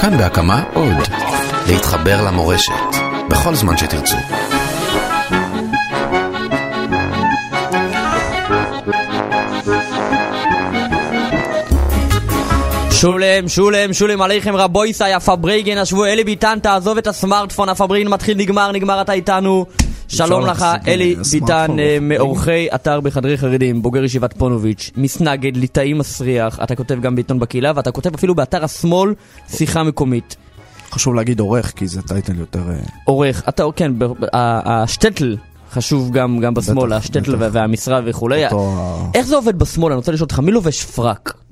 כאן בהקמה עוד. להתחבר למורשת, בכל זמן שתרצו. שולם, שולם, שולם עליכם רבויסאי, הפברייגן, השבו אלי ביטן, תעזוב את הסמארטפון, הפברייגן מתחיל, נגמר, נגמר, אתה איתנו. שלום לך, להחזיק, אלי אה, ביטן, אה. מעורכי אתר בחדרי חרדים, בוגר ישיבת פונוביץ', מסנגד, ליטאי מסריח, אתה כותב גם בעיתון בקהילה, ואתה כותב אפילו באתר השמאל, שיחה מקומית. חשוב להגיד עורך, כי זה טייטל יותר... אה, עורך, אתה, כן, השטטל חשוב גם גם בשמאל, השטטל והמשרה וכולי. איך זה עובד בשמאל? אני רוצה לשאול אותך, מי לובש פרק?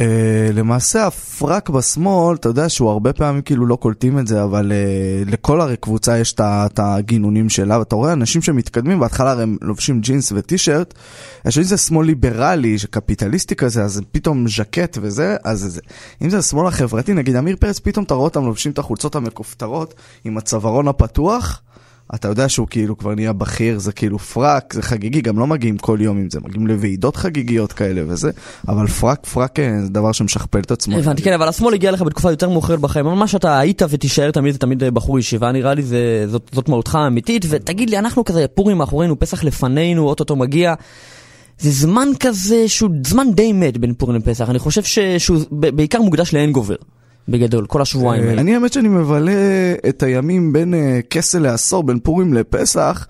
אה, למעשה הפרק בשמאל, אתה יודע שהוא הרבה פעמים כאילו לא קולטים את זה, אבל אה, לכל הרי קבוצה יש את הגינונים שלה, ואתה רואה אנשים שמתקדמים, בהתחלה הרי הם לובשים ג'ינס וטישרט, יש איזה שמאל ליברלי, קפיטליסטי כזה, אז פתאום ז'קט וזה, אז זה, אם זה השמאל החברתי, נגיד עמיר פרץ, פתאום אתה רואה אותם לובשים את החולצות המכופתרות עם הצווארון הפתוח. אתה יודע שהוא כאילו כבר נהיה בכיר, זה כאילו פרק, זה חגיגי, גם לא מגיעים כל יום עם זה, מגיעים לוועידות חגיגיות כאלה וזה, אבל פרק, פרק אה, זה דבר שמשכפל את עצמו. הבנתי, כן, אבל השמאל הגיע לך בתקופה יותר מאוחרת בחיים, מה שאתה היית ותישאר תמיד זה תמיד אה, בחור ישיבה, נראה לי זה- זאת- זאת מהותך האמיתית, ותגיד לי, אנחנו כזה פורים מאחורינו, פסח לפנינו, אוטוטו מגיע. זה זמן כזה שהוא זמן די מת בין פורים לפסח, אני חושב שהוא בעיקר מוקדש לאין גובר, בגדול, כל השבועיים האלה. אני האמת שאני מבלה את הימים בין אה, כסה לעשור, בין פורים לפסח,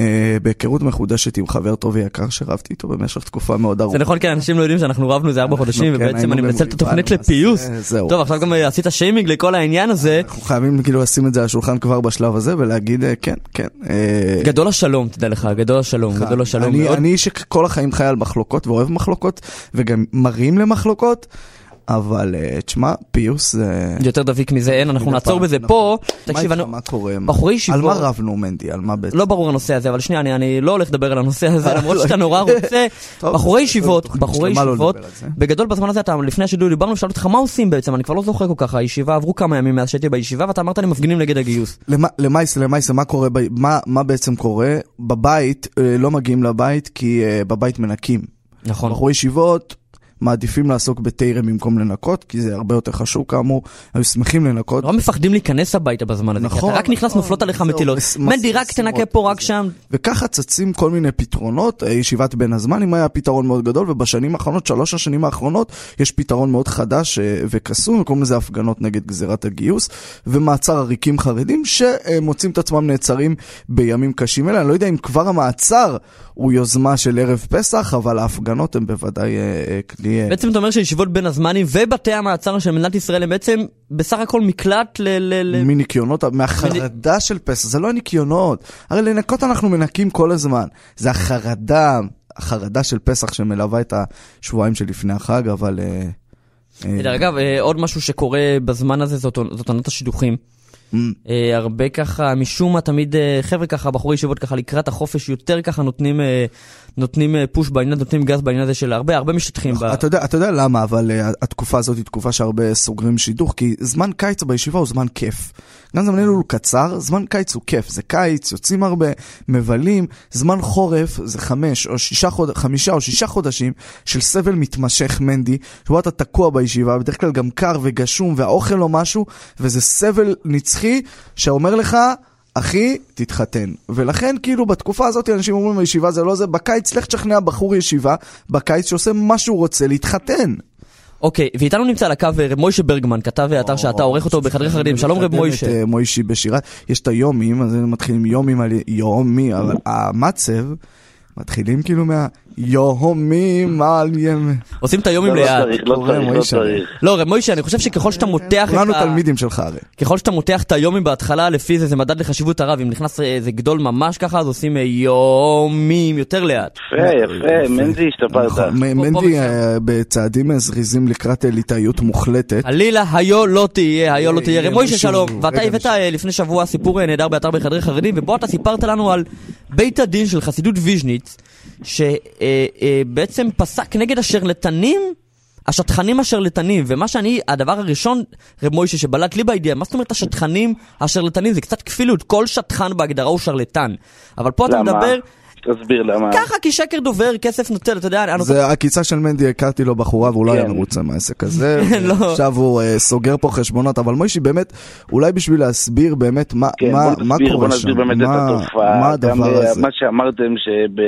אה, בהיכרות מחודשת עם חבר טוב ויקר שרבתי איתו במשך תקופה מאוד ארוכה. זה נכון, כן, אנשים לא יודעים שאנחנו רבנו איזה ארבע חודשים, כן, ובעצם אני מנצל את התוכנית לפיוס. טוב, עכשיו גם אה, עשית שיימינג לכל העניין הזה. אנחנו חייבים כאילו לשים את זה על השולחן כבר בשלב הזה ולהגיד אה, כן, כן. אה, גדול השלום, תדע לך, גדול השלום, גדול השלום. אני איש שכל החיים חי על מחלוקות ואוהב מחלוקות וגם מרים למחלוקות, אבל אה, תשמע, פיוס זה... יותר דביק מזה אין, אנחנו נעצור בזה. פה. תקשיב, מה קורה? בחורי ישיבות... על מה רבנו מנדי? על מה בעצם? לא ברור הנושא הזה, אבל שנייה, אני, לא הולך לדבר על הנושא הזה, אה, למרות לא. שאתה נורא רוצה. בחורי ישיבות, בחורי לא ישיבות. בגדול בזמן הזה, אתה, לפני השידור דיברנו, שאלתי אותך מה עושים בעצם, אני כבר לא זוכר כל כך, הישיבה, עברו כמה ימים מאז שהייתי בישיבה, ואתה אמרת לי מפגינים נגד הגיוס. למעשה, למעשה, מה קורה, מה, בעצם קורה? בבית, אה, לא מגיעים לבית כי בבית מנקים. נכון. בחורי ישיבות מעדיפים לעסוק בתרם במקום לנקות, כי זה הרבה יותר חשוב כאמור, היו שמחים לנקות. נורא מפחדים להיכנס הביתה בזמן הזה, כי נכון, אתה רק נכנס, נכון, נופלות עליך מטילות. משימות תנקה פה, רק. שם. וככה צצים כל מיני פתרונות, אה, ישיבת בין הזמנים היה פתרון מאוד גדול, ובשנים האחרונות, שלוש השנים האחרונות, יש פתרון מאוד חדש אה, וקסום, וקוראים לזה הפגנות נגד גזירת הגיוס, ומעצר עריקים חרדים שמוצאים את עצמם נעצרים בימים קשים אלה. אני לא יודע אם כבר המעצר הוא יוזמה של ערב פסח, אבל ההפגנות הן בוודאי אה, כלי... אה, בעצם אתה אומר שישיבות בין הזמנים ובתי המעצר של מדינת ישראל הם בעצם בסך הכל מקלט ל... ל- ל- מניקיונות, מהחרדה של פסח, זה לא הניקיונות, הרי לנקות אנחנו מנקים כל הזמן, זה החרדה, החרדה של פסח שמלווה את השבועיים שלפני החג, אבל... אה, אה, דרך אגב, אה, עוד משהו שקורה בזמן הזה זאת עונת השידוכים. Mm, אה, הרבה ככה, משום מה תמיד, אה, חבר'ה ככה, בחורי ישיבות ככה לקראת החופש יותר ככה נותנים, אה, נותנים אה, פוש בעניין, נותנים גז בעניין הזה של הרבה, הרבה משתתחים ב... אתה יודע, אתה יודע למה, אבל uh, התקופה הזאת היא תקופה שהרבה סוגרים שידוך, כי זמן קיץ בישיבה הוא זמן כיף. גם זמן אלול קצר, זמן קיץ הוא כיף. זה קיץ, יוצאים הרבה, מבלים. זמן חורף זה חמש או שישה, חוד... חמישה או שישה חודשים של סבל מתמשך מנדי, שבו אתה תקוע בישיבה, בדרך כלל גם קר וגשום והאוכל לא משהו, וזה סבל נצחי שאומר לך... אחי, תתחתן. ולכן, כאילו, בתקופה הזאת אנשים אומרים בישיבה זה לא זה, בקיץ לך תשכנע בחור ישיבה, בקיץ שעושה מה שהוא רוצה, להתחתן. אוקיי, ואיתנו נמצא על הקו אה, רב מוישה ברגמן, כתב אתר שאתה עורך אותו בחדרי חרדים. שלום רב מוישה. אה, מוישי בשירה. יש את היומים, אז מתחילים יומים על יומי, אבל המצב, מתחילים כאילו מהיומים על ימי. עושים את היומים לא ליד. צריך, לא צריך, לא. צריך. לא, רב מוישה, אני חושב שככל שאתה מותח את כולנו ה... תלמידים שלך הרי. ככל שאתה מותח את היומים בהתחלה, לפי זה זה מדד לחשיבות הרב. אם נכנס אה, איזה גדול ממש ככה, אז עושים אה, יומים יותר לאט. יפה, יפה, מנזי השתפרת. נכון, מנדי. אה, בצעדים זריזים לקראת ליטאיות מוחלטת. חלילה, היו לא תהיה, היו לא תהיה. רב מוישה, שלום. ואתה הבאת לפני שבוע סיפור נהדר באתר בחדרי חרדים, ובו אתה סיפרת לנו על בית הדין של חסידות ויז'ניץ, שבעצם פסק נגד השרלטנים. השטחנים השרלטנים, ומה שאני, הדבר הראשון, רב מוישה, שבלט לי בידיעה, מה זאת אומרת השטחנים השרלטנים? זה קצת כפילות, כל שטחן בהגדרה הוא שרלטן. אבל פה אתה למה? מדבר, תסביר למה. ככה, כי שקר דובר, כסף נוטל, אתה יודע, אני... זה עקיצה של מנדי, הכרתי לו בחורה והוא לא היה כן. מרוצה מהעסק הזה. לא. עכשיו הוא אה, סוגר פה חשבונות, אבל מוישי באמת, אולי בשביל להסביר באמת מה כן, בוא נסביר, קורה שם, באמת את מה התופעה. מה גם, הדבר אה, הזה. מה שאמרתם שב...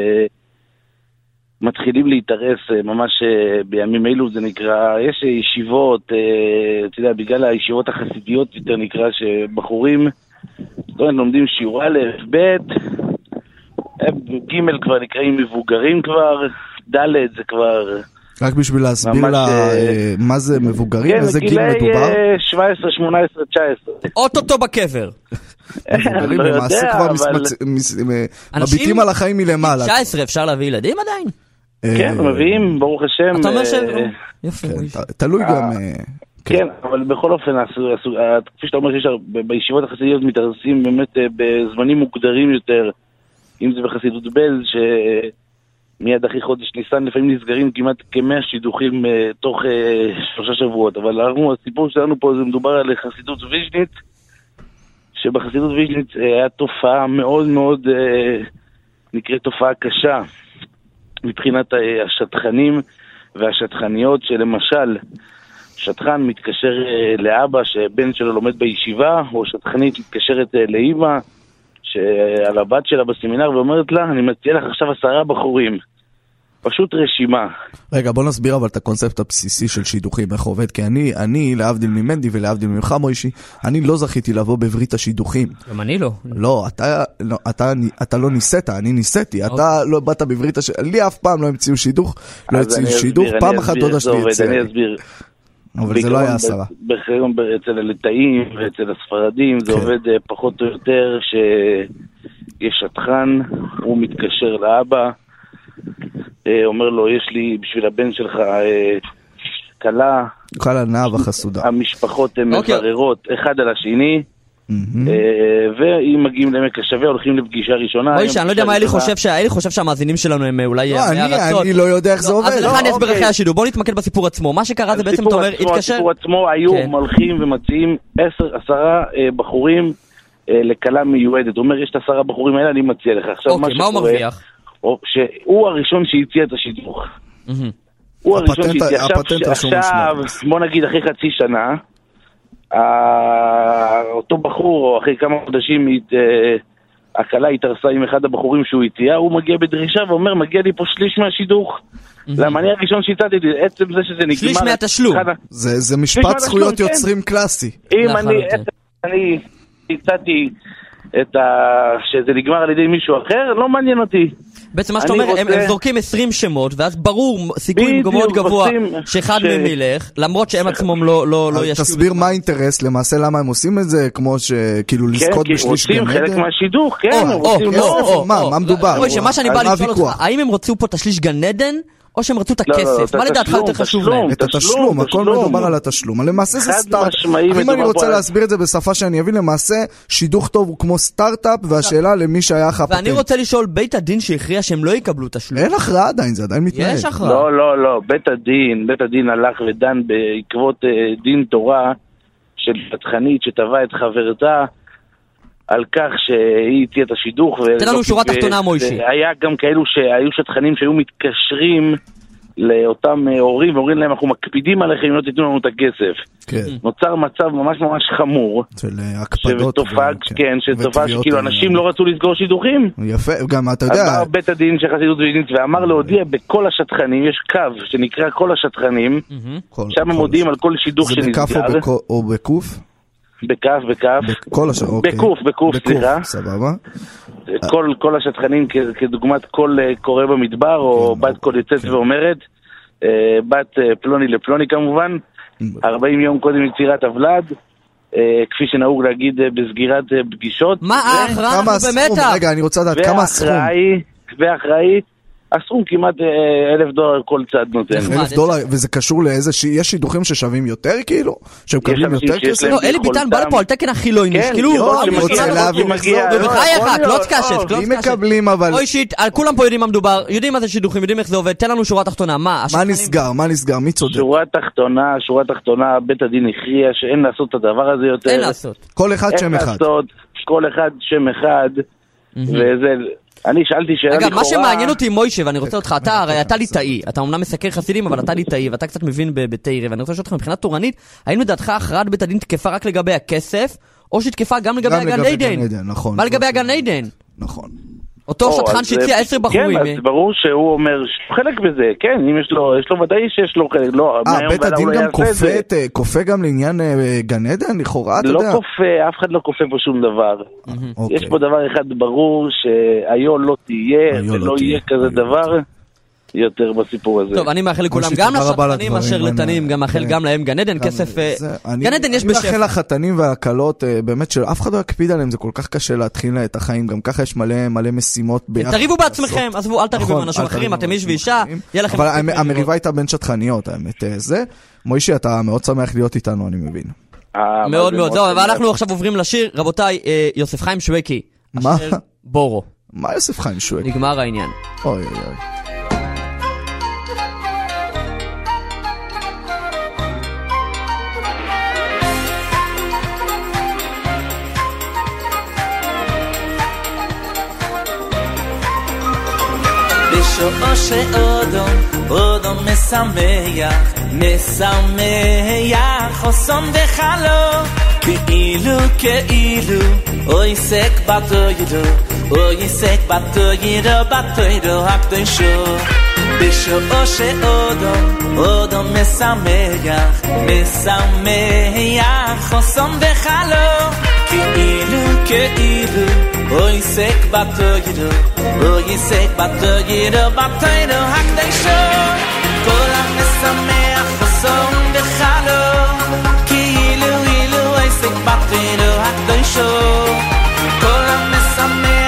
מתחילים להתארס אה, ממש בימים אלו, זה נקרא, יש ישיבות, אתה יודע, בגלל הישיבות החסידיות יותר נקרא, שבחורים אומרת, לומדים שיעור א', ב', ג' כבר נקראים מבוגרים כבר, ד' זה כבר... רק בשביל להסביר ממש, לה אה, אה, מה זה מבוגרים, איזה גיל מדובר. אה, 17, 18, 19. אוטוטו בקבר. מבוגרים לא למעשה כבר אבל- מסמצ- מס- אה, אנשים- מביטים על החיים מלמעלה. 19 אפשר להביא ילדים עדיין? כן, מביאים, ברוך השם. אתה אומר ש... יפה. כן, תלוי גם... אה, כן, אבל בכל אופן, כפי שאתה אומר, בישיבות החסידיות מתארסים באמת בזמנים מוגדרים יותר, אם זה בחסידות בעלז, שמיד אחרי חודש ניסן לפעמים נסגרים כמעט כמאה שידוכים אה, תוך אה, שלושה שבועות, אבל אנחנו, הסיפור שלנו פה זה מדובר על חסידות ויז'ניץ, שבחסידות ויז'ניץ אה, היה תופעה מאוד מאוד, נקראת תופעה קשה מבחינת השטחנים והשטחניות, שלמשל, שטחן מתקשר לאבא שבן שלו לומד בישיבה, או שטחנית מתקשרת לאימא שעל הבת שלה בסמינר ואומרת לה, אני מציע לך עכשיו עשרה בחורים. פשוט רשימה. רגע, בוא נסביר אבל את הקונספט הבסיסי של שידוכים, איך עובד, כי אני, אני, להבדיל ממנדי ולהבדיל ממך מוישי, אני לא זכיתי לבוא בברית השידוכים. גם אני לא. לא, אתה לא, אתה, אתה לא ניסית, אני ניסיתי, אתה לא באת בברית הש... לי אף פעם לא המציאו שידוך, לא אני שידוך, אסביר, פעם אחת דודה שלי הציעה אני אסביר. אבל זה לא היה עשרה. בעיקרון אצל הליטאים ואצל הספרדים זה כן. עובד אה, פחות או יותר שיש שטחן, הוא מתקשר לאבא, אה, אומר לו, יש לי בשביל הבן שלך אה, כלה, קל הנאה וחסודה. המשפחות הן אוקיי. מבררות אחד על השני, ואם מגיעים לעמק השווה הולכים לפגישה ראשונה. אוי, שאני לא יודע מה אלי חושב, שאלי חושב שהמאזינים שלנו הם אה, אולי לא, עמי אני- ארצות. אני לא יודע איך זה לא, עובד. אז לך אני אסביר אוקיי. אחרי השידור, בוא נתמקד בסיפור עצמו. מה שקרה זה בעצם, אתה אומר, התקשר... הסיפור עצמו היו כן. מלכים ומציעים עשר, עשרה אה, בחורים אה, לכלה מיועדת. הוא אומר, יש את עשרה בחורים האלה, אני מציע לך. עכשיו, אוקיי, מה הוא שקורה, מרוויח? או שהוא הראשון שהציע את השידוך. מהמם. הוא הראשון שהציע. עכשיו. בוא נגיד אחרי חצי שנה, אותו בחור, או אחרי כמה חודשים, הת- אה, הכלה התארסה עם אחד הבחורים שהוא הציע, הוא מגיע בדרישה ואומר, מגיע לי פה שליש מהשידוך. למה אני הראשון שהצעתי, עצם זה שזה נגמר... שליש מהתשלום. זה זה משפט זה זכויות כן. יוצרים קלאסי. אם. אני, עצם אני הצעתי את ה... שזה נגמר על ידי מישהו אחר, לא מעניין אותי. בעצם מה שאתה אומר, הם רוצה- הם זורקים 20 שמות, ואז ברור, סיכוי מאוד גבוה שאחד ש- מהם ילך, למרות שהם עצמם לא לא- לא ישקיעו. תסביר מה האינטרס, למעשה למה הם עושים את זה, כמו שכאילו כן, לזכות כי בשליש רוצים גן חלק עדן? מהשידוך, כן, או, או, רוצים... לא, או, מה, מה מדובר? שמה שאני בא מה לשאול? אותך, האם הם רצו פה תשליש גן עדן, או שהם רצו את לא, לא, הכסף? את מה לדעתך יותר חשוב. להם? את התשלום, הכל. מדובר על התשלום. למעשה זה חד סטארט. משמעי אם אני רוצה להסביר את זה בשפה שאני אבין, למעשה שידוך טוב הוא כמו סטארט-אפ, והשאלה למי שהיה לך ואני הפטנט. רוצה לשאול, בית הדין שהכריע שהם לא יקבלו תשלום. אין הכרעה עדיין, זה עדיין מתנהל. יש הכרעה. לא, לא, לא, בית הדין, בית הדין הלך ודן בעקבות אה, דין תורה של שטחנית שטבעה את חברתה על כך שהיא הציעה את השידוך. תן לנו שורה תחתונה, מוישי. היה גם כאלו שהיו שטחנים שהיו מתקשרים לאותם אה, הורים ואומרים להם, אנחנו מקפידים עליכם אם לא תיתנו לנו את הכסף. כן, נוצר מצב ממש ממש חמור, של אה, הקפדות. ו- כן, שתופעה ותביעות, שכאילו אה, אנשים לא רצו לסגור שידוכים. יפה, גם אתה יודע, אמר בית הדין של חסידות ויז'ניץ ואמר להודיע בכל השטחנים, יש קו שנקרא כל השטחנים. כל- שם מודיעים על כל שידוך זה בכף שנסגר, או בקוף? בכף, בכף, כל השאר, אוקיי. בקוף, בקוף, סליחה. סבבה. כל, כל השטחנים כ- כדוגמת כל אה, קורא במדבר, או כן, בת קול יוצאת כן. ואומרת, אה, בת אה, פלוני לפלוני כמובן, 40 יום קודם יצירת הוולד, אה, כפי שנהוג להגיד אה, בסגירת אה, פגישות. מה? כמה אנחנו? במתח. רגע, אני רוצה לדעת כמה הסכום. והאחראי, והאחראי, הסכום כמעט אה, אלף דולר כל צד נותן. אלף דולר, וזה קשור לאיזה, ש- יש שידוכים ששווים יותר כאילו? שמקבלים אנשים יותר כסף? לא, אלי ביטן בא. לפה על תקן החילוניש, כן, כאילו, רוצה אנחנו- להבין איך זה עובד. ובחייך, יכול להיות, קלוץ קשת, קלוץ אם קשת. מקבלים אבל... אוי שיט, כולם פה יודעים מה מדובר, יודעים מה זה שידוכים, יודעים איך זה עובד, תן לנו שורה תחתונה, מה? מה נסגר? מה נסגר? מי צודק? שורה תחתונה, שורה תחתונה, בית הדין הכריע שאין לעשות את הדבר הזה יותר. אין לעשות. כל אחד שם אחד. לעשות, כל אחד שם אחד, וזה... אני שאלתי שאלה אגב, לכאורה... מה שמעניין אותי, מוישה, ואני רוצה אותך, אתה הרי אתה ליטאי, אתה אומנם מסקר חסידים, אבל אתה ליטאי, ואתה קצת מבין בתרא, ואני רוצה לשאול אותך מבחינה תורנית, האם לדעתך הכרעת בית הדין תקפה רק לגבי הכסף, או שהיא תקפה גם לגבי גם הגן עדן, נכון. מה לגבי הגן עדן? נכון. אותו או, שטחן שהציע אה, עשר בחורים. כן, אה, אז ברור שהוא אומר חלק בזה, כן, אם יש לו, יש לו ודאי שיש לו חלק, לא, אה, מהיום בית הדין הוא לא גם כופה. את, אה, כופה גם לעניין אה, גן עדן, לכאורה, אתה לא יודע. כופה, אף אחד לא כופה פה שום דבר. אוקיי. יש פה דבר אחד ברור, שהיו לא תהיה, לא ולא תהיה. יהיה כזה לא דבר יותר בסיפור הזה. טוב, אני מאחל לכולם, גם הדברים, אשר לתנים, גם מאחל. גם להם גן עדן, כסף... אה, גן עדן יש אני מאחל בשפע. לחתנים והכלות, אה, באמת שאף אחד לא יקפיד עליהם, זה כל כך קשה להתחיל את החיים, גם ככה יש מלא מלא משימות ביחד. תריבו. בעצמכם, עזבו, אל תריבו עם נכון, אנשים אחרים, אתם איש ואישה. יהיה לכם... אבל. המריבה הייתה בין שטחניות, האמת. אה, זה. מוישי, אתה מאוד שמח להיות איתנו, אני מבין. מאוד מאוד, זהו. ואנחנו עכשיו עוברים לשיר, רבותיי, יוסף חיים שווקי, מה? אשר בורו, מה יוסף חיים שואק? נגמר העניין. אוי אוי אוי. בשעו שאודו, אודו משמח, משמח, חוסום וחלום, כאילו כאילו, אוי סק בתוידו, אוי סק בתוידו, בתוידו הקדושו. בשעו שאודו, אודו משמח, משמח, חוסום וחלום, כאילו כאילו, אוי סק בתוידו, אוי סק בתוידו, בתוידו הקדושו. כל המשמח חוסום וחלום, כאילו אילו אוי סק בתוידו הקדושו. כל המשמח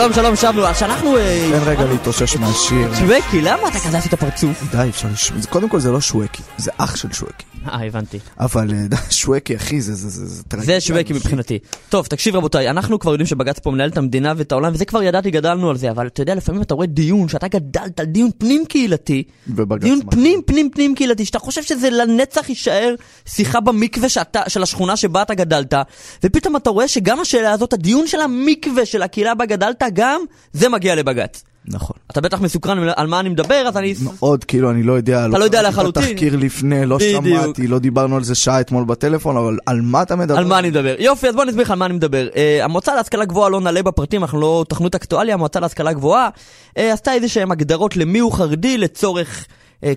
שלום, שלום, שבנו. אז שאנחנו... אה, תן רגע להתאושש מהשיר. שווקי, למה אתה כזה עשית פרצוף? די, אפשר לשמוע. קודם כל זה לא שווקי, זה אח של שווקי. אה, הבנתי. אבל אה, שווקי, אחי, זה זה זה שווקי. מבחינתי. טוב, תקשיב רבותיי, אנחנו כבר יודעים שבג"ץ פה מנהל את המדינה ואת העולם, וזה כבר ידעתי, גדלנו על זה, אבל אתה יודע, לפעמים אתה רואה דיון, שאתה גדלת על דיון פנים קהילתי, ובג"ץ דיון. פנים פנים פנים קהילתי, שאתה חושב שזה לנצח יישאר שיחה במקווה שאתה, של השכונה שבה אתה גדלת, ופתאום אתה רואה שגם השאלה הזאת, הדיון של המקווה של הקהילה בה גדלת, גם זה מגיע לבג"ץ. נכון. אתה בטח מסוקרן על מה אני מדבר, אז אני... מאוד, כאילו, אני לא יודע. אתה לא יודע לחלוטין. התחקיר לפני, לא. שמעתי, לא דיברנו על זה שעה אתמול בטלפון, אבל על מה אתה מדבר? על מה אני מדבר? יופי, אז בוא נסביר לך על מה אני מדבר. Uh, המועצה להשכלה גבוהה, לא נעלה בפרטים, אנחנו לא תחנות אקטואליה, המועצה להשכלה גבוהה uh, עשתה איזה שהם הגדרות למי הוא חרדי לצורך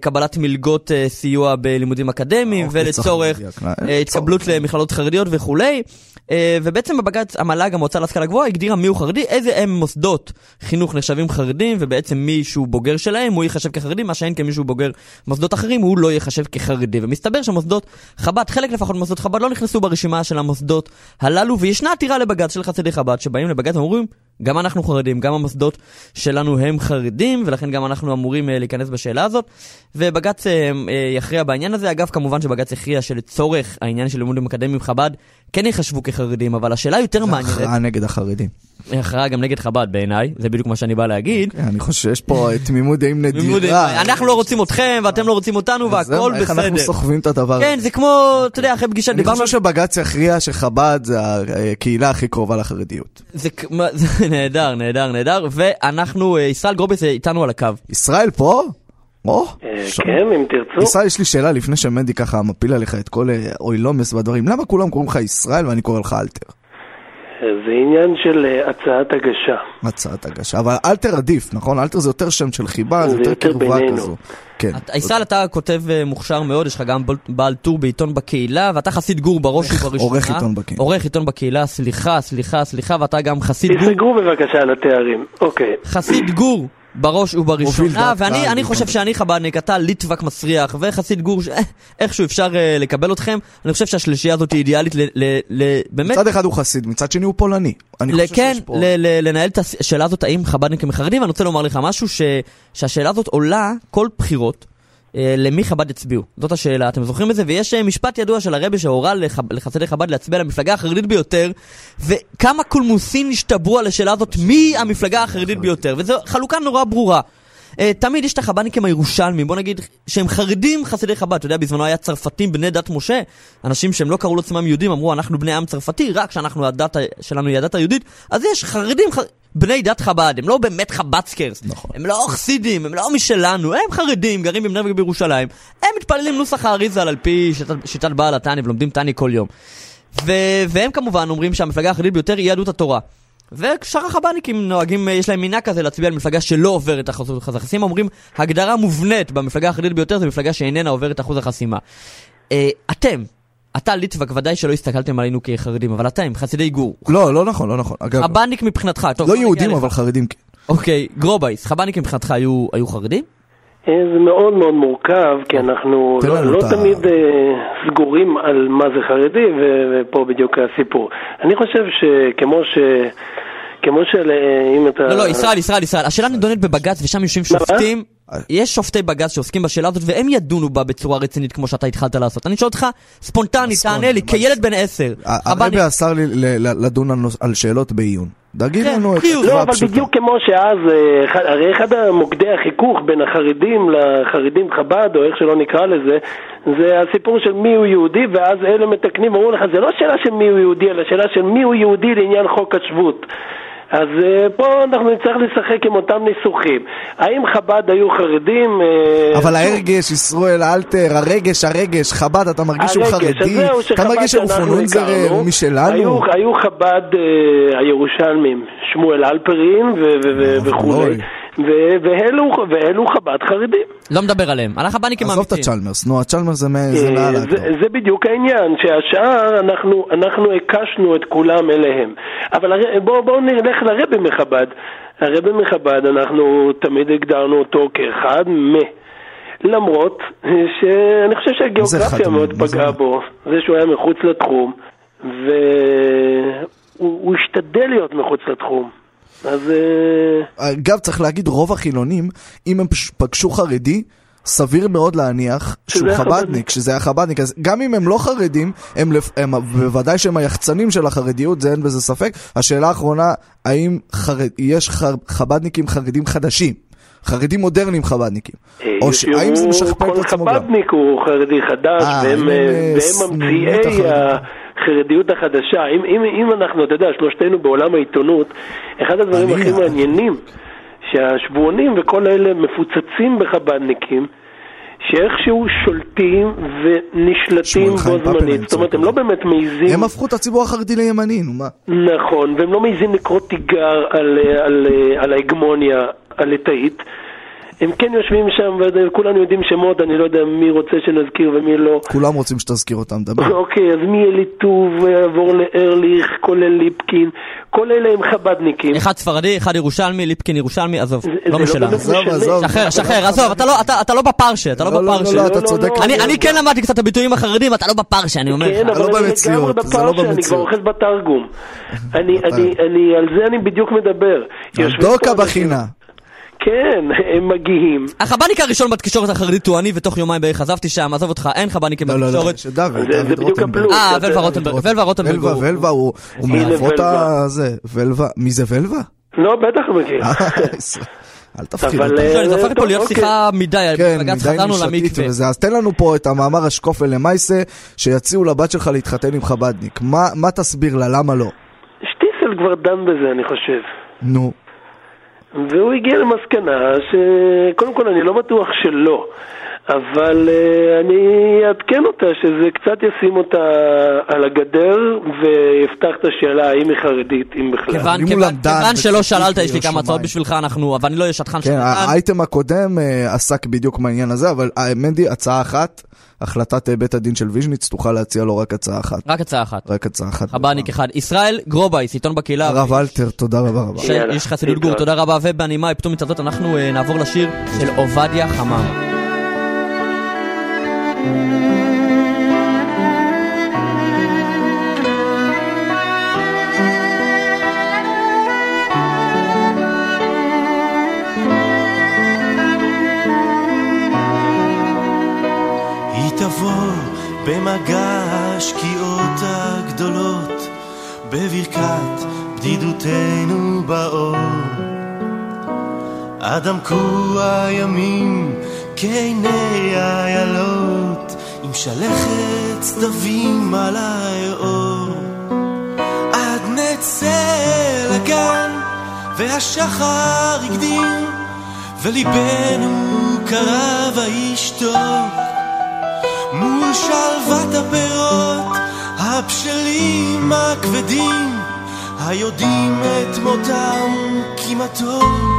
קבלת מלגות uh, סיוע בלימודים אקדמיים אוקיי, ולצורך מדויק, התקבלות למכללות חרדיות וכולי. ובעצם בבג"ץ המל"ג, המועצה להשכלה גבוהה, הגדירה מי הוא חרדי, איזה הם מוסדות חינוך נחשבים חרדים, ובעצם מי שהוא בוגר שלהם, הוא ייחשב כחרדי, מה שאין כמישהו בוגר מוסדות אחרים, הוא לא ייחשב כחרדי. ומסתבר שמוסדות חב"ד, חלק לפחות ממוסדות חב"ד לא נכנסו ברשימה של המוסדות הללו, וישנה עתירה לבג"ץ של חסידי חב"ד, שבאים לבג"ץ ואומרים, גם אנחנו חרדים, גם המוסדות שלנו הם חרדים, ולכן גם אנחנו אמורים uh, להיכנס בשאלה הזאת. ובג"ץ uh, uh, יכריע בעניין הזה. אגב, כמובן שבג"ץ הכריע שלצורך העניין של לימודים אקדמיים חב"ד, כן ייחשבו כחרדים, אבל השאלה יותר מעניינת, הכרעה נגד החרדים. הכרעה גם נגד חב"ד בעיניי, זה בדיוק מה שאני בא להגיד. כן, אני חושב שיש פה אה, תמימות דעים נדירה. אנחנו לא רוצים אתכם ואתם לא רוצים אותנו והכל איך אנחנו בסדר. סוחבים את הדבר הזה? כן, זה כמו, אתה יודע, אחרי פגישה אני דיברנו חושב שבג"ץ יכריע שחב"ד זה הקהילה הכי קרובה לחרדיות. נהדר, נהדר, נהדר, ואנחנו, אה, ישראל גרוביס אה, איתנו על הקו. ישראל פה? או, אה. כן, אם תרצו. ישראל, יש לי שאלה לפני שמנדי ככה מפיל עליך את כל אה, אוילומס והדברים. למה כולם קוראים לך ישראל ואני קורא לך אלתר? זה עניין של אה, הצעת הגשה. הצעת הגשה. אבל אלתר עדיף, נכון? אלתר זה יותר שם של חיבה, זה יותר קרבה. כזו. כן. אתה- ישראל, אתה כותב אה, מוכשר מאוד, יש לך גם בעל טור בעיתון בקהילה, ואתה חסיד גור בראש ובראשונה. עורך עיתון בקהילה. עורך עיתון בקהילה, סליחה, סליחה, סליחה, ואתה גם חסיד גור. תסגרו בבקשה על התארים. אוקיי. חסיד גור בראש ובראשונה, ואני אני. חושב שאני חב"דניק, אתה ליטווק מסריח, וחסיד גור, ש- אה, איכשהו אפשר אה, לקבל אתכם. אני חושב שהשלישייה הזאת היא אידיאלית ל- ל- ל- באמת מצד אחד הוא חסיד, מצד שני הוא פולני. כן, פה... לנהל את השאלה הזאת, האם חב"דניקים חרדים, ואני רוצה לומר לך משהו, ש- שהשאלה הזאת עולה כל בחירות. אה, למי חב"ד יצביעו? זאת השאלה, אתם זוכרים את זה? ויש אה, משפט ידוע של הרבי שהורה לחסידי חב"ד להצביע למפלגה החרדית ביותר, וכמה קולמוסין השתברו על השאלה הזאת, מי המפלגה החרדית ביותר, וזו חלוקה נורא ברורה. Uh, תמיד יש את החב"דניקים הירושלמים, בוא נגיד שהם חרדים חסידי חב"ד, אתה יודע, בזמנו היה צרפתים בני דת משה, אנשים שהם לא קראו לעצמם יהודים, אמרו אנחנו בני עם צרפתי, רק שאנחנו הדת שלנו היא הדת היהודית, אז יש חרדים. בני דת חב"ד, הם לא באמת חב"דסקרס, נכון. הם לא חסידים, הם לא משלנו, הם חרדים, גרים בבני ברק בירושלים, הם מתפללים נוסח האריז"ל על פי שיטת, שיטת בעל התניא ולומדים תניא כל יום. ו... והם כמובן אומרים שהמפלגה החרדית ביותר היא יהדות התורה. ושאר החב"דניקים נוהגים, יש להם מנהג כזה להצביע על מפלגה שלא עוברת אחוז החסימה, אומרים הגדרה מובנית במפלגה החרדית ביותר זה מפלגה שאיננה עוברת אחוז החסימה. אה, אתם, אתה ליטווק ודאי שלא הסתכלתם עלינו כחרדים, אבל אתם, חסידי גור, לא, לא נכון, לא נכון. אגב, חב"דניק מבחינתך, טוב, לא יהודים. אבל חרדים כן. אוקיי, גרובייס, חב"דניקים מבחינתך היו, היו חרדים? אה, זה מאוד מאוד מורכב, כי אנחנו תן לא, לא תמיד אה, סגורים על מה זה חרדי, ו- ופה בדיוק הסיפור. אני חושב שכמו ש... כמו של... אה, אם אתה... לא, לא, ישראל, ישראל, ישראל. השאלה נדונת בבג"ץ ושם יושבים מה? שופטים. יש שופטי בג"ץ שעוסקים בשאלה הזאת והם ידונו בה בצורה רצינית כמו שאתה התחלת לעשות. אני שואל אותך, ספונטני, אסון, תענה לי, כילד? בן עשר. הרבי חב"דניק- אסר לי לדון על שאלות בעיון. תגיד כן, לנו את. התשובה לא, אבל. בדיוק כמו שאז, אה, הרי אחד המוקדי החיכוך בין החרדים לחרדים חב"ד, או איך שלא נקרא לזה, זה הסיפור של מי הוא יהודי, ואז אלה מתקנים, אמרו לך, זה לא שאלה של מי הוא יהודי, אלא שאלה של מי הוא יהודי לעניין חוק השבות. אז אה, פה אנחנו נצטרך לשחק עם אותם ניסוחים. האם חב"ד היו חרדים? אה, אבל הרגש, ישראל אלתר, הרגש, הרגש, חב"ד, אתה מרגיש שהוא חרדי? אתה שחב"ד מרגיש שהוא פונונזר אה, משלנו? היו, היו חב"ד אה, הירושלמים, שמואל אלפרין. וכולי, ואלו, ואלו חב"ד חרדים. לא מדבר עליהם. על החב"דניקים עזוב את האמיתיים. הצ'למרס, נו, הצ'למרס זה אה, מעל זה, הכל. זה בדיוק העניין, שהשאר אנחנו, אנחנו הקשנו את כולם אליהם. אבל בואו בוא נלך לרבי מחב"ד. הרבי מחב"ד, אנחנו תמיד הגדרנו אותו כאחד מ... למרות שאני חושב שהגיאוגרפיה? מאוד פגעה? בו, זה שהוא היה מחוץ לתחום, והוא הוא השתדל להיות מחוץ לתחום. אז אה, אגב, צריך להגיד, רוב החילונים, אם הם פגשו חרדי, סביר מאוד להניח שהוא חב"דניק, החב"דניק. שזה היה חב"דניק. אז גם אם הם לא חרדים, הם, הם בוודאי שהם היחצנים של החרדיות, זה אין בזה ספק. השאלה האחרונה, האם חרד, יש חר, חב"דניקים חרדים חדשים? חרדים מודרניים חב"דניקים. אה, או ש... האם זה משכפל את כל עצמו גם? חב"דניק הוא חרדי חדש, אה, והם ממציאי החרדים. החרדיות החדשה. אם, אם, אם אנחנו, אתה יודע, שלושתנו בעולם העיתונות, אחד הדברים אני- הכי מעניינים, שהשבועונים וכל אלה מפוצצים בחב"דניקים, שאיכשהו שולטים ונשלטים בו זמנית. זאת אומרת, הם לא על. באמת מעיזים... הם הפכו את הציבור החרדי לימני, נו מה? נכון, והם לא מעיזים לקרוא תיגר על, אה, על, אה, על ההגמוניה הליטאית. הם כן יושבים שם, וכולנו יודעים שמות, אני לא יודע מי רוצה שנזכיר ומי לא. כולם רוצים שתזכיר אותם, דבר. אוקיי, אז מאליטוב, יעבור לארליך, כולל ליפקין, כל אלה הם חב"דניקים. אחד ספרדי, אחד ירושלמי, ליפקין ירושלמי, עזוב, זה- לא משנה. באמת עזוב. עזוב. שחרר, שחרר, עזוב, אתה לא- אתה- אתה לא בפרשה, אתה לא לא, לא, לא, בפרשה. לא, אתה לא, צודק. לא, אני לא, אני כן למדתי קצת את הביטויים החרדים, אתה לא בפרשה, אני אומר כן, לך. לא אבל אני במציאות, לגמרי זה לא בפרשה, אני כבר במציאות. אוחז בתרגום. אני, אני, אני, על זה אני בדיוק מדבר. דוקה בחינה. כן, הם מגיעים. החב"ניק הראשון בתקשורת החרדית הוא אני, ותוך יומיים בערך עזבתי שם, עזוב אותך, אין חב"ניקים לא, לא, לא, בתקשורת. זה- זה דוד רוטנברג. הפלוס. אה, ולווה רוטנברג, ולווה רוטנברג. ולווה, הוא- ולווה, הוא מאבות ולווה. הזה. ולווה, מי זה ולווה? לא, בטח מכיר. אל תפחיד אותי. אה, לא, זה הפך פה להיות. שיחה מדי, כן, בג"ץ מדי חזרנו נישתית למקווה. וזה. אז תן לנו פה את המאמר השקופל למייסה, שיציעו לבת שלך להתחתן עם חב"דניק. מה תסביר לה, למה לא? שטיסל כבר דן בזה, אני חושב. נו. והוא הגיע למסקנה שקודם כל אני לא בטוח שלא, אבל uh, אני אעדכן אותה שזה קצת ישים אותה על הגדר ויפתח את השאלה האם היא חרדית, אם בכלל. כיוון- כיוון- כיוון שלא וצדיק שאלת, יש לי כמה הצעות. בשבילך, אנחנו, אבל אני לא אהיה שטחן כן, שטחן. האייטם הקודם אה, עסק בדיוק בעניין הזה, אבל אה, מנדי, הצעה אחת, החלטת בית הדין של ויז'ניץ, תוכל להציע לו רק הצעה אחת. רק הצעה אחת. רק הצעה אחת. חב"דניק אחד. ישראל גרובייס, עיתון בקהילה. הרב אלתר, תודה רבה רבה. איש חסידות גור. תודה רבה, ובנימה אופטימית הזאת אנחנו נעבור לשיר של עובדיה חממה. תבוא במגע השקיעות הגדולות, בברכת בדידותנו באור. עד עמקו הימים כעיני איילות, עם שלכת צדבים על האור. עד נצא לגן, והשחר הקדים, וליבנו קרא וישתוק. מול שלוות הפירות, הבשלים הכבדים, היודעים את מותם כמתוק. מתוק.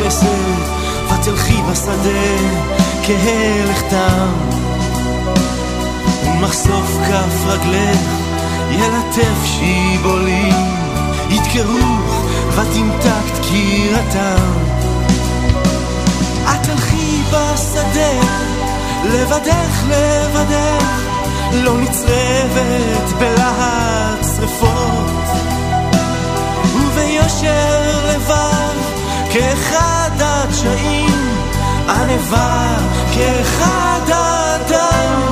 ובחסד, ותלכי בשדה כהלכתם. ומחשוף כף רגלך ילטף שיבולים, ידקרוך ותמתק דקירתם. את תלכי בשדה, לבדך לבדך, לא נצרבת בלהט שרפות. וביושר לבב, כאחד הדשאים, ענווה כאחד האדם.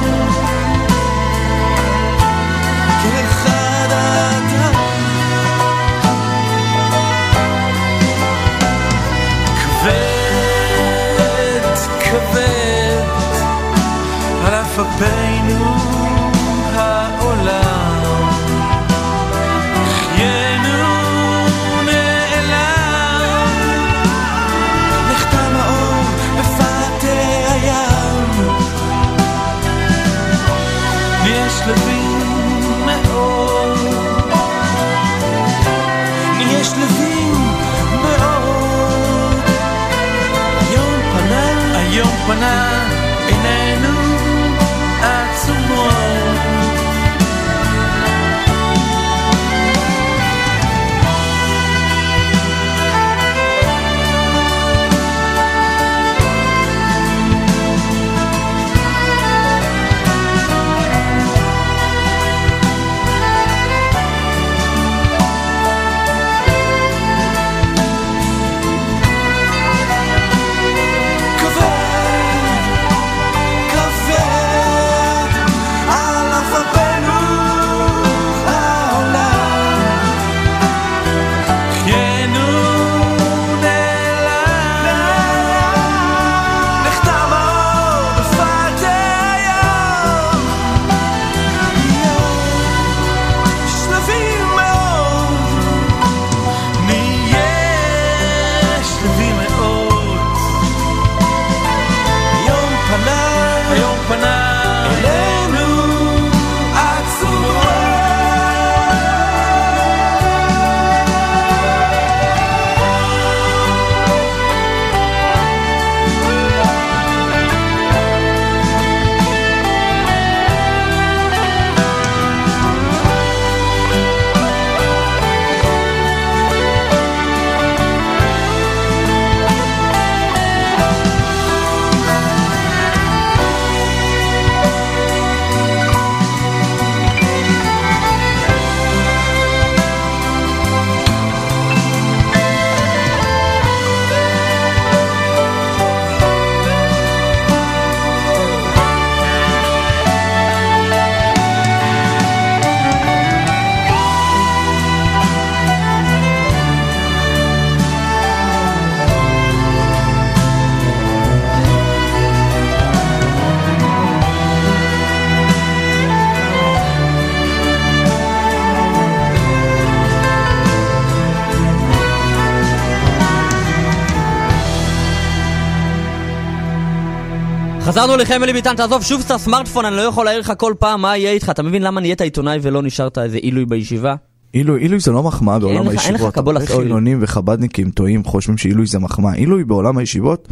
חזרנו אלי ביטן, תעזוב שוב את הסמארטפון, אני לא יכול להעיר לך כל פעם מה יהיה איתך. אתה מבין למה נהיית עיתונאי ולא נשארת איזה עילוי בישיבה? עילוי, עילוי זה לא מחמאה בעולם לך- אין לך הישיבות. קבולת הרבה אויל. חילונים וחבדניקים טועים, חושבים שעילוי זה מחמאה. עילוי בעולם הישיבות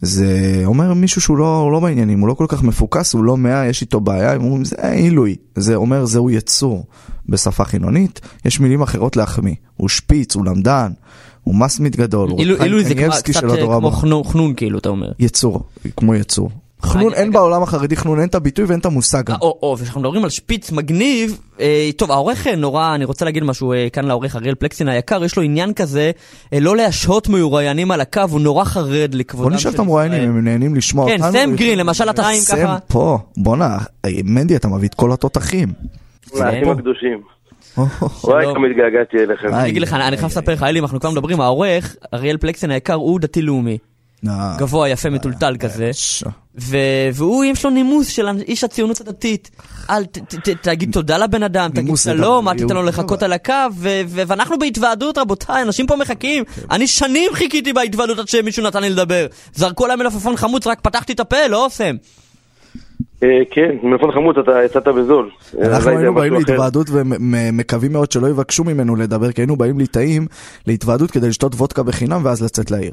זה אומר מישהו שהוא לא, לא בעניינים, הוא לא כל כך מפוקס, הוא לא מאה, יש איתו בעיה, הם אומרים זה עילוי. זה אומר זהו יצור בשפה חילונית, יש מילים אחרות להחמיא. הוא שפיץ, הוא למדן, הוא מסמיד גדול, הוא עילוי- זה קצת אה, כמו חנון כאילו, אתה אומר. יצור, כמו יצור. חנון, אין. בעולם החרדי חנון, אין את הביטוי ואין את המושג גם. אה, או, או, וכשאנחנו מדברים על שפיץ מגניב, אה, טוב, העורך אה, נורא, אני רוצה להגיד משהו אה, כאן לעורך אריאל פלקסין היקר, יש לו עניין כזה, אה, לא להשהות מרואיינים על הקו, הוא נורא חרד לכבודם בוא נשאל את המרואיינים, הם נהנים לשמוע כן, אותנו. סם גרין, למשל אתה עם סם ככה. פה, בואנה, מנדי אתה מביא את כל התותחים. האחים הקדושים. וואי. כמה התגעגעתי אליכם. אני אגיד לך, אני חייב לספר לך, אלי, אנחנו כבר מדברים, העורך, אריאל פלקסין היקר, הוא דתי-לאומי. אה, גבוה, יפה, מטולטל כזה. ש- ו- והוא, יש לו נימוס של איש הציונות הדתית. אל תגיד תודה לבן אדם, תגיד שלום, אל תיתן לו לחכות על הקו, ואנחנו בהתוועדות, רבותיי, אנשים פה מחכים. אני שנים חיכיתי בהתוועדות עד שמישהו נתן לי לדבר. זרקו עליי מלפפון חמוץ, רק פתחתי את הפה, לא אוסם. אה, כן, מלפון חמוץ אתה יצאת בזול. אה, אנחנו היינו באים. להתוועדות ומקווים מאוד שלא יבקשו ממנו לדבר, כי היינו באים ליטאים להתוועדות כדי לשתות וודקה בחינם ואז לצאת לעיר.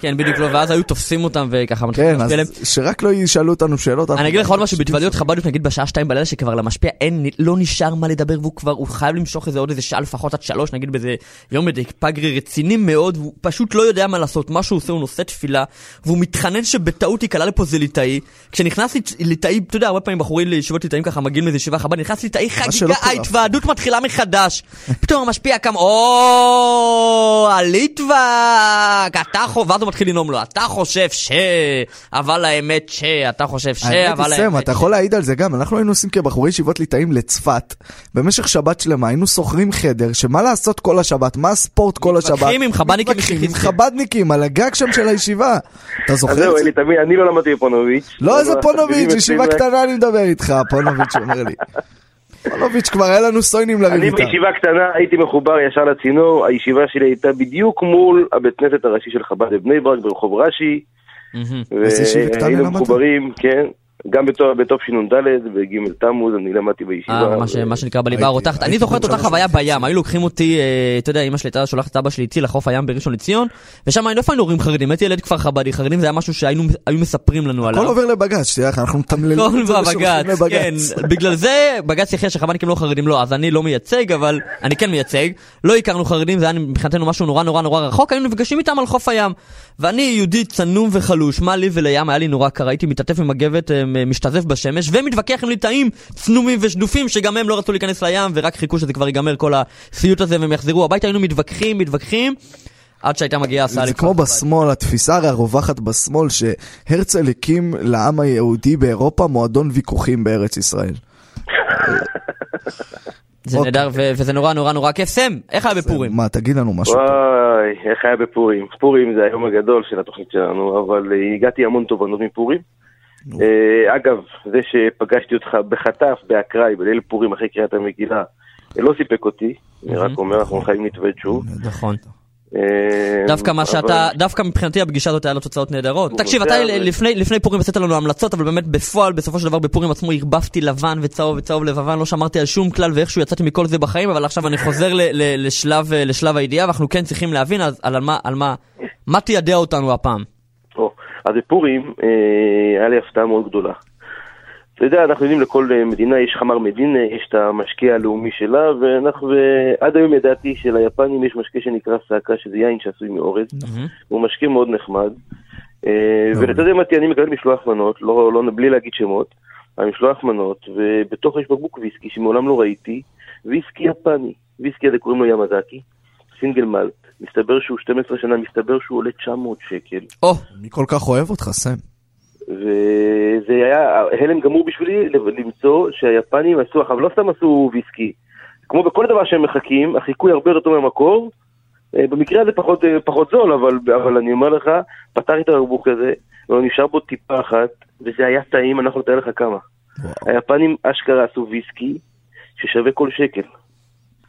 כן, בדיוק לא, ואז היו תופסים אותם וככה מתחילים כן, להשפיע עליהם. אז שרק לא ישאלו אותנו שאלות. אני אגיד לך עוד משהו, בהתוועדויות חב"דיות נגיד בשעה שתיים בלילה שכבר למשפיע אין, לא נשאר מה לדבר והוא כבר, הוא חייב למשוך איזה עוד איזה שעה לפחות עד שלוש, נגיד באיזה יום מדק פגרי רציני מאוד, והוא פשוט לא יודע מה לעשות, מה שהוא עושה הוא נושא תפילה, והוא מתחנן שבטעות ייקלע לפה זה ליטאי, כשנכנס ליט- ליטאי, אתה יודע, הרבה פעמים בחורים לישיבות ליטאים ככה מגיעים לאיזה ישיבה חב"ד, נכנס ליטאי חגיגה. ההתוועדות מתחילה מחדש, פתאום המשפיע קם, או, הליטווק, אתה חושב, ואז הוא מתחיל לנאום לו, אתה חושב ש... אבל האמת ש... אתה חושב ש... אבל האמת אתה יכול להעיד על זה גם, אנחנו היינו עושים כבחורי ישיבות ליטאים לצפת, במשך שבת שלמה היינו שוכרים חדר, שמה לעשות כל השבת, מה הספורט כל השבת, מתווכחים עם חב"דניקים מתווכחים עם. חב"דניקים על הגג שם של הישיבה, אתה אז זוכר את זה? אלי, תמיד, אני לא למדתי בפונוביץ'. לא איזה פונוביץ', ישיבה אצלי קטנה אני מדבר איתך, פונוביץ' אומר לי. פונוביץ', כבר היה לנו סוינים לריב אני איתם. בישיבה קטנה הייתי מחובר ישר לצינור, הישיבה שלי הייתה בדיוק מול הבית כנסת הראשי של חב"ד בבני ברק ברחוב רש"י, איזה ישיבה קטנה והיינו למדת? מחוברים, כן, גם בתור- בתשנ"ד וג' תמוז אני למדתי בישיבה. אה, מה ש- מה שנקרא בליבה הרותחת. אני זוכר את אותה חוויה. בים, היו לוקחים אותי, אה, אתה יודע, אמא שלי הייתה שולחת את אבא שלי איתי לחוף הים בראשון לציון, ושם היינו איפה היינו הורים חרדים, הייתי ילד כפר חב"די, חרדים זה היה משהו שהיינו היו מספרים לנו עליו. הכל עובר לבג"ץ, שתדע לך, אנחנו מתמללים את זה בבג"ץ, כן, לבג"ץ. בגלל זה בג"ץ יכריע שחב"דניקים לא חרדים, לא, אז אני לא מייצג, אבל אני כן מייצג, לא הכרנו חרדים, זה היה מבחינתנו משהו נורא נורא נורא רחוק, היינו נפגשים איתם על חוף הים. ואני יהודי צנום וחלוש, מה לי ולים, היה לי נורא קר, הייתי מתעטף עם מגבת, אה, משתזף בשמש, ומתווכח עם ליטאים צנומים ושדופים, שגם הם לא רצו להיכנס לים, ורק חיכו שזה כבר ייגמר כל הסיוט הזה, והם יחזרו הביתה, היינו מתווכחים, מתווכחים, עד שהייתה מגיעה הסעה זה כמו חב"ד. בשמאל, התפיסה הרי הרווחת בשמאל, שהרצל הקים לעם היהודי באירופה מועדון ויכוחים בארץ ישראל. זה אוקיי. נהדר, ו- וזה נורא נורא נורא כיף. סם, איך היה בפורים? מה, תגיד לנו משהו. וואי, איך היה בפורים. פורים זה היום הגדול של התוכנית שלנו, אבל הגעתי המון תובנות מפורים. אה, אגב, זה שפגשתי אותך בחטף, באקראי, בליל פורים אחרי קריאת המגילה, אה, לא סיפק אותי, אני רק אומר, אנחנו חייבים להתוועד שוב. נכון. אה, דווקא מה שאתה, דווקא מבחינתי הפגישה הזאת היה לו תוצאות נהדרות. תקשיב, אתה לפני- פורים עשית לנו המלצות, אבל באמת בפועל, בסופו של דבר בפורים עצמו ערבבתי לבן וצהוב וצהוב לבן, לא שמרתי על שום כלל ואיכשהו יצאתי מכל זה בחיים, אבל עכשיו אני חוזר ל- ל- לשלב לשלב הידיעה, ואנחנו כן צריכים להבין אז על מה, על מה, מה תיידע אותנו הפעם. אז בפורים אה, היה לי הפתעה מאוד גדולה. אתה יודע, אנחנו יודעים לכל אה, מדינה יש חמר מדינה, יש את המשקה הלאומי שלה, ואנחנו, ועד היום ידעתי שליפנים יש משקה שנקרא סאקה, שזה יין שעשוי מאורז, הוא משקה מאוד נחמד. אה, ואתה יודע מתי, אני מקבל משלוח מנות, לא, לא, בלי להגיד שמות, המשלוח מנות, ובתוך יש בקבוק ויסקי שמעולם לא ראיתי, ויסקי יפני, ויסקי הזה קוראים לו ימזקי, סינגל מלט, מסתבר שהוא 12 שנה, מסתבר שהוא עולה 900 שקל. או, מי כל כך אוהב אותך, סם? וזה היה הלם גמור בשבילי למצוא שהיפנים עשו, אבל לא סתם עשו ויסקי. כמו בכל דבר שהם מחכים, החיקוי הרבה יותר טוב מהמקור. אה, במקרה הזה פחות, אה, פחות זול, אבל, אבל אני אומר לך, פתחתי את הבקבוק הזה, ולא נשאר בו טיפה אחת, וזה היה טעים, אני לא לתאר לך כמה. היפנים אשכרה עשו ויסקי ששווה כל שקל.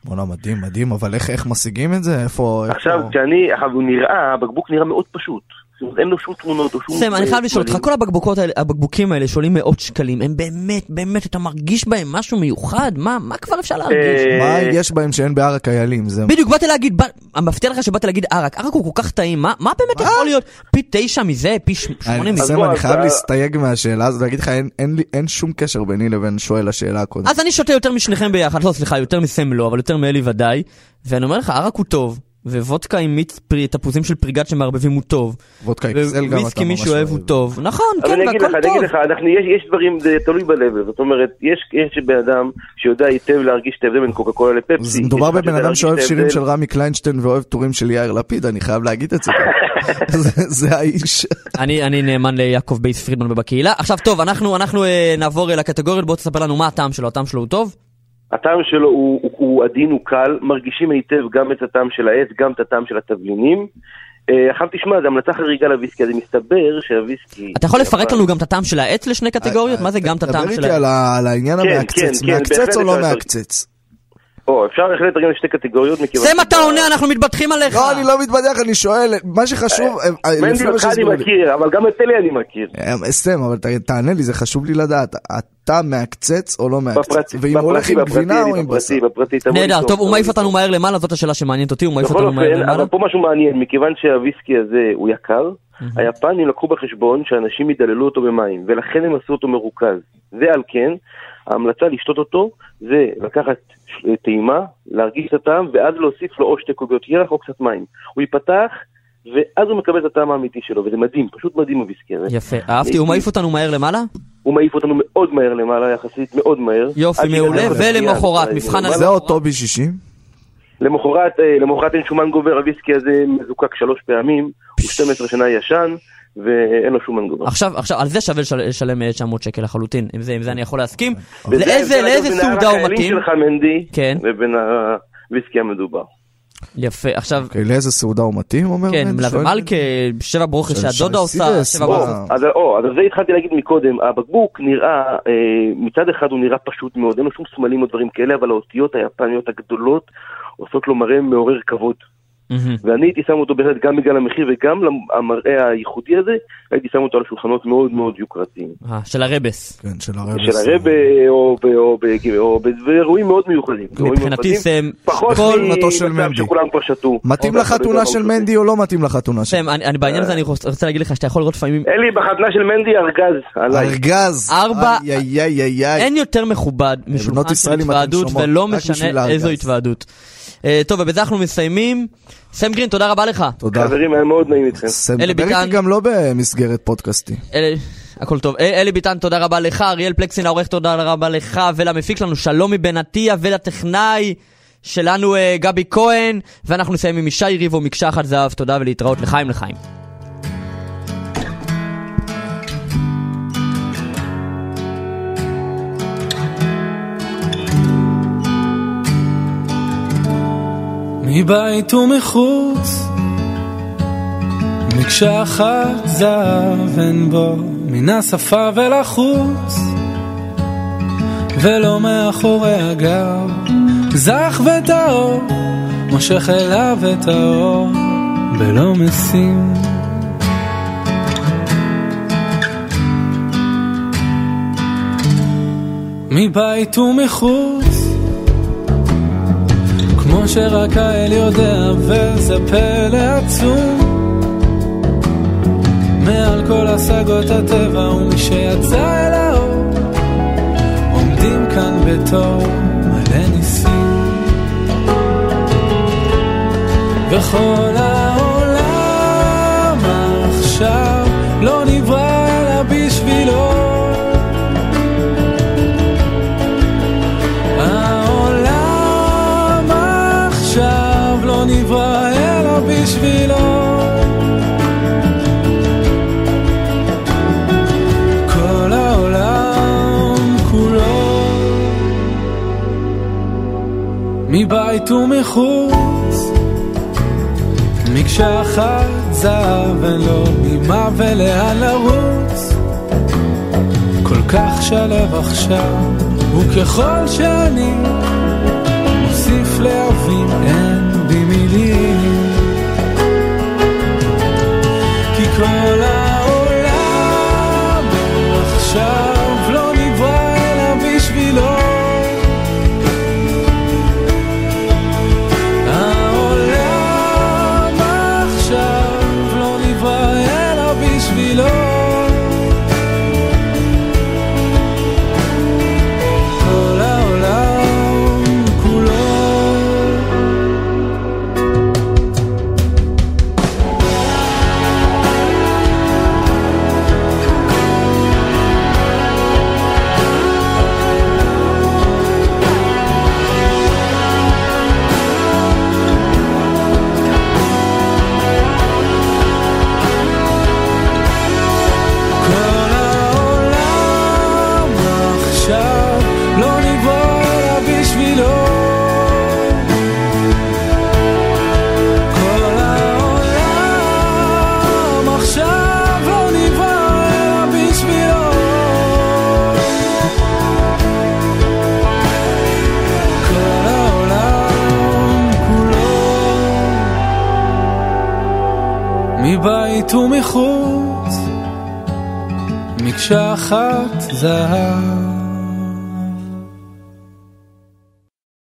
בואנה, מדהים, מדהים, אבל איך, איך משיגים את זה? איפה... איפה- עכשיו, כשאני, עכשיו הוא נראה, הבקבוק נראה מאוד פשוט. זאת אומרת, אין לו שום תמונות או שום... סם, אני חייב לשאול אותך. כל הבקבוקות האלה, הבקבוקים האלה שעולים מאות שקלים, הם באמת, באמת, אתה מרגיש בהם משהו מיוחד? מה, מה כבר אפשר להרגיש? אה, מה יש בהם שאין בערק איילים? זה... בדיוק, באתי להגיד, מבטיח לך שבאתי להגיד ערק, ערק הוא כל כך טעים, מה מה באמת יכול להיות? פי תשע מזה, פי שמונה מזה? סם, אני חייב אתה- להסתייג מהשאלה הזאת ולהגיד לך, אין, אין, לי- אין שום קשר ביני לבין שואל השאלה הקודמת. אז אני שותה יותר משניכם ביחד, לא סליחה, יותר מסם לא, אבל יותר מאלי ודאי, ואני אומר לך, ערק הוא טוב, ווודקה עם מיץ פרי, תפוזים של פריגת שמערבבים הוא טוב, וודקה אקסל גם וויסקי אתה מי ממש שאוהב הוא אוהב. טוב, נכון, אבל כן, אני אגיד לך, והכל אני אגיד טוב. לך, יש, דברים, זה תלוי בלבל, זאת אומרת, יש, בן אדם שיודע היטב להרגיש את ההבדל בין קוקה קולה לפפסי. מדובר בבן אדם שאוהב שירים. של רמי קליינשטיין ואוהב טורים של יאיר לפיד, אני חייב להגיד את זה. זה- האיש. אני, נאמן ליעקב בייס פרידמן בקהילה. עכשיו טוב, אנחנו, אה, נעבור אל הקטגוריות, בוא תספר לנו מה הטעם שלו, הטעם שלו הוא טוב? הטעם שלו הוא, הוא, הוא עדין, הוא קל, מרגישים היטב גם את הטעם של העץ, גם את הטעם של התבלינים. אה, עכשיו תשמע, זו המלצה חריגה לוויסקי, אז מסתבר שהוויסקי... אתה יכול לפרק לנו גם את הטעם של העץ לשני קטגוריות? מה זה גם את הטעם של איתי העץ? על ה- על העניין כן, המעקצץ. כן, כן, מעקצץ או לא. מעקצץ? או, אפשר בהחלת לתרגם לשתי קטגוריות, מכיוון... סם אתה עונה, אנחנו מתבדחים עליך! לא, אני לא מתבדח, אני שואל, מה שחשוב, אה, אה, לפי מנדי מה אותך אני. מכיר, אבל גם את אלי אני מכיר. אה, סתם, אבל ת- תענה לי, זה חשוב לי לדעת. אתה מעקצץ או לא מעקצץ? ואם הוא הולך עם גבינה או עם בשר? בפרטי, נהדר, טוב, הוא מעיף. אותנו מהר למעלה, זאת השאלה שמעניינת אותי, הוא מעיף אותנו מהר למעלה. אבל פה משהו מעניין, מכיוון שהוויסקי הזה הוא יקר, היפנים לקחו בחשבון שאנשים ידללו אותו במים, ולכן הם עשו אותו מרוכז. ועל כן, ההמלצה לשתות אותו זה לקחת טעימה, להרגיש את הטעם, ואז להוסיף לו או שתי קוביות ירח או קצת מים. הוא ייפתח, ואז הוא מקבל את הטעם האמיתי שלו, וזה מדהים, פשוט מדהים הוויסקי הזה. יפה, אהבתי, הוא מעיף אותנו מהר למעלה? הוא מעיף אותנו מאוד מהר למעלה, יחסית מאוד מהר. יופי, מעולה, ולמחרת, מבחן. זה אותו ב-60? למחרת, אה, למחרת אין שומן גובר, הוויסקי הזה מזוקק שלוש פעמים, הוא 12 שנה ישן, ואין לו שומן גובר. עכשיו, עכשיו, על זה שווה לשל- לשלם אה, 900 שקל לחלוטין, עם זה, עם זה אני יכול להסכים. לאיזה, לאיזה בין סעודה הוא החיילים מתאים? שלך, מנדי, כן. ובין הוויסקי המדובר. יפה, עכשיו, אוקיי, לאיזה סעודה הוא מתאים, אומר כן, בן? מלווה שואל? מלכה, שבע ברוכס שהדודה שי עושה, שבע? ברוכס. אז, או, אז זה התחלתי להגיד מקודם, הבקבוק נראה, אה, מצד אחד הוא נראה פשוט מאוד, אין לו שום סמלים או דברים כאלה, אבל האותיות היפניות הגדולות עושות לו מראה מעורר כבוד. מהמם. ואני הייתי שם אותו בהחלט גם בגלל המחיר וגם המראה הייחודי הזה, הייתי שם אותו על שולחנות מאוד מאוד יוקרתיים. אה, של הרבס. כן, של הרב. של הרבה או או או ב- באירועים מאוד מיוחדים. מבחינתי סם, כל מטוס של מנדי. שכולם כבר שתו. מתאים או לחתונה דבר של. מנדי או לא מתאים לחתונה של... סם, אני אני בעניין הזה אני רוצ- רוצה להגיד לך שאתה יכול לראות לפעמים, אלי, בחתונה של מנדי ארגז עליי. ארגז. ארבע- איי איי איי איי איי. אין יותר מכובד משולחן של התוועדות, ולא משנה. איזו התוועדות. אה, טוב, ובזה אנחנו מסיימים. סם גרין, תודה רבה לך. תודה. חברים, היה מאוד נעים איתכם. סם, אלי דבר. איתי גם לא במסגרת פודקאסטי. אלי, הכל טוב. אה, אלי ביטן, תודה רבה לך. אריאל פלקסין העורך, תודה רבה לך. ולמפיק שלנו שלומי בן עטיה, ולטכנאי שלנו אה, גבי כהן. ואנחנו נסיים עם ישי ריבו, מקשה אחת זהב. תודה ולהתראות לחיים לחיים. מבית ומחוץ, מקשה אחת זהב אין בו, מן השפה ולחוץ, ולא מאחורי הגב, זך וטהור, מושך אליו את האור, בלא משים. מבית ומחוץ, כמו שרק האל יודע, וזה פלא עצום. מעל כל השגות הטבע ומי שיצא אל האור, עומדים כאן בתור מלא ניסים. וכל העולם בשבילו. כל העולם כולו. מבית ומחוץ מקשה אחת זהב אין לו ממה ולאן לרוץ? כל כך שלב עכשיו וככל שאני מוסיף להבין אין בי מילים כי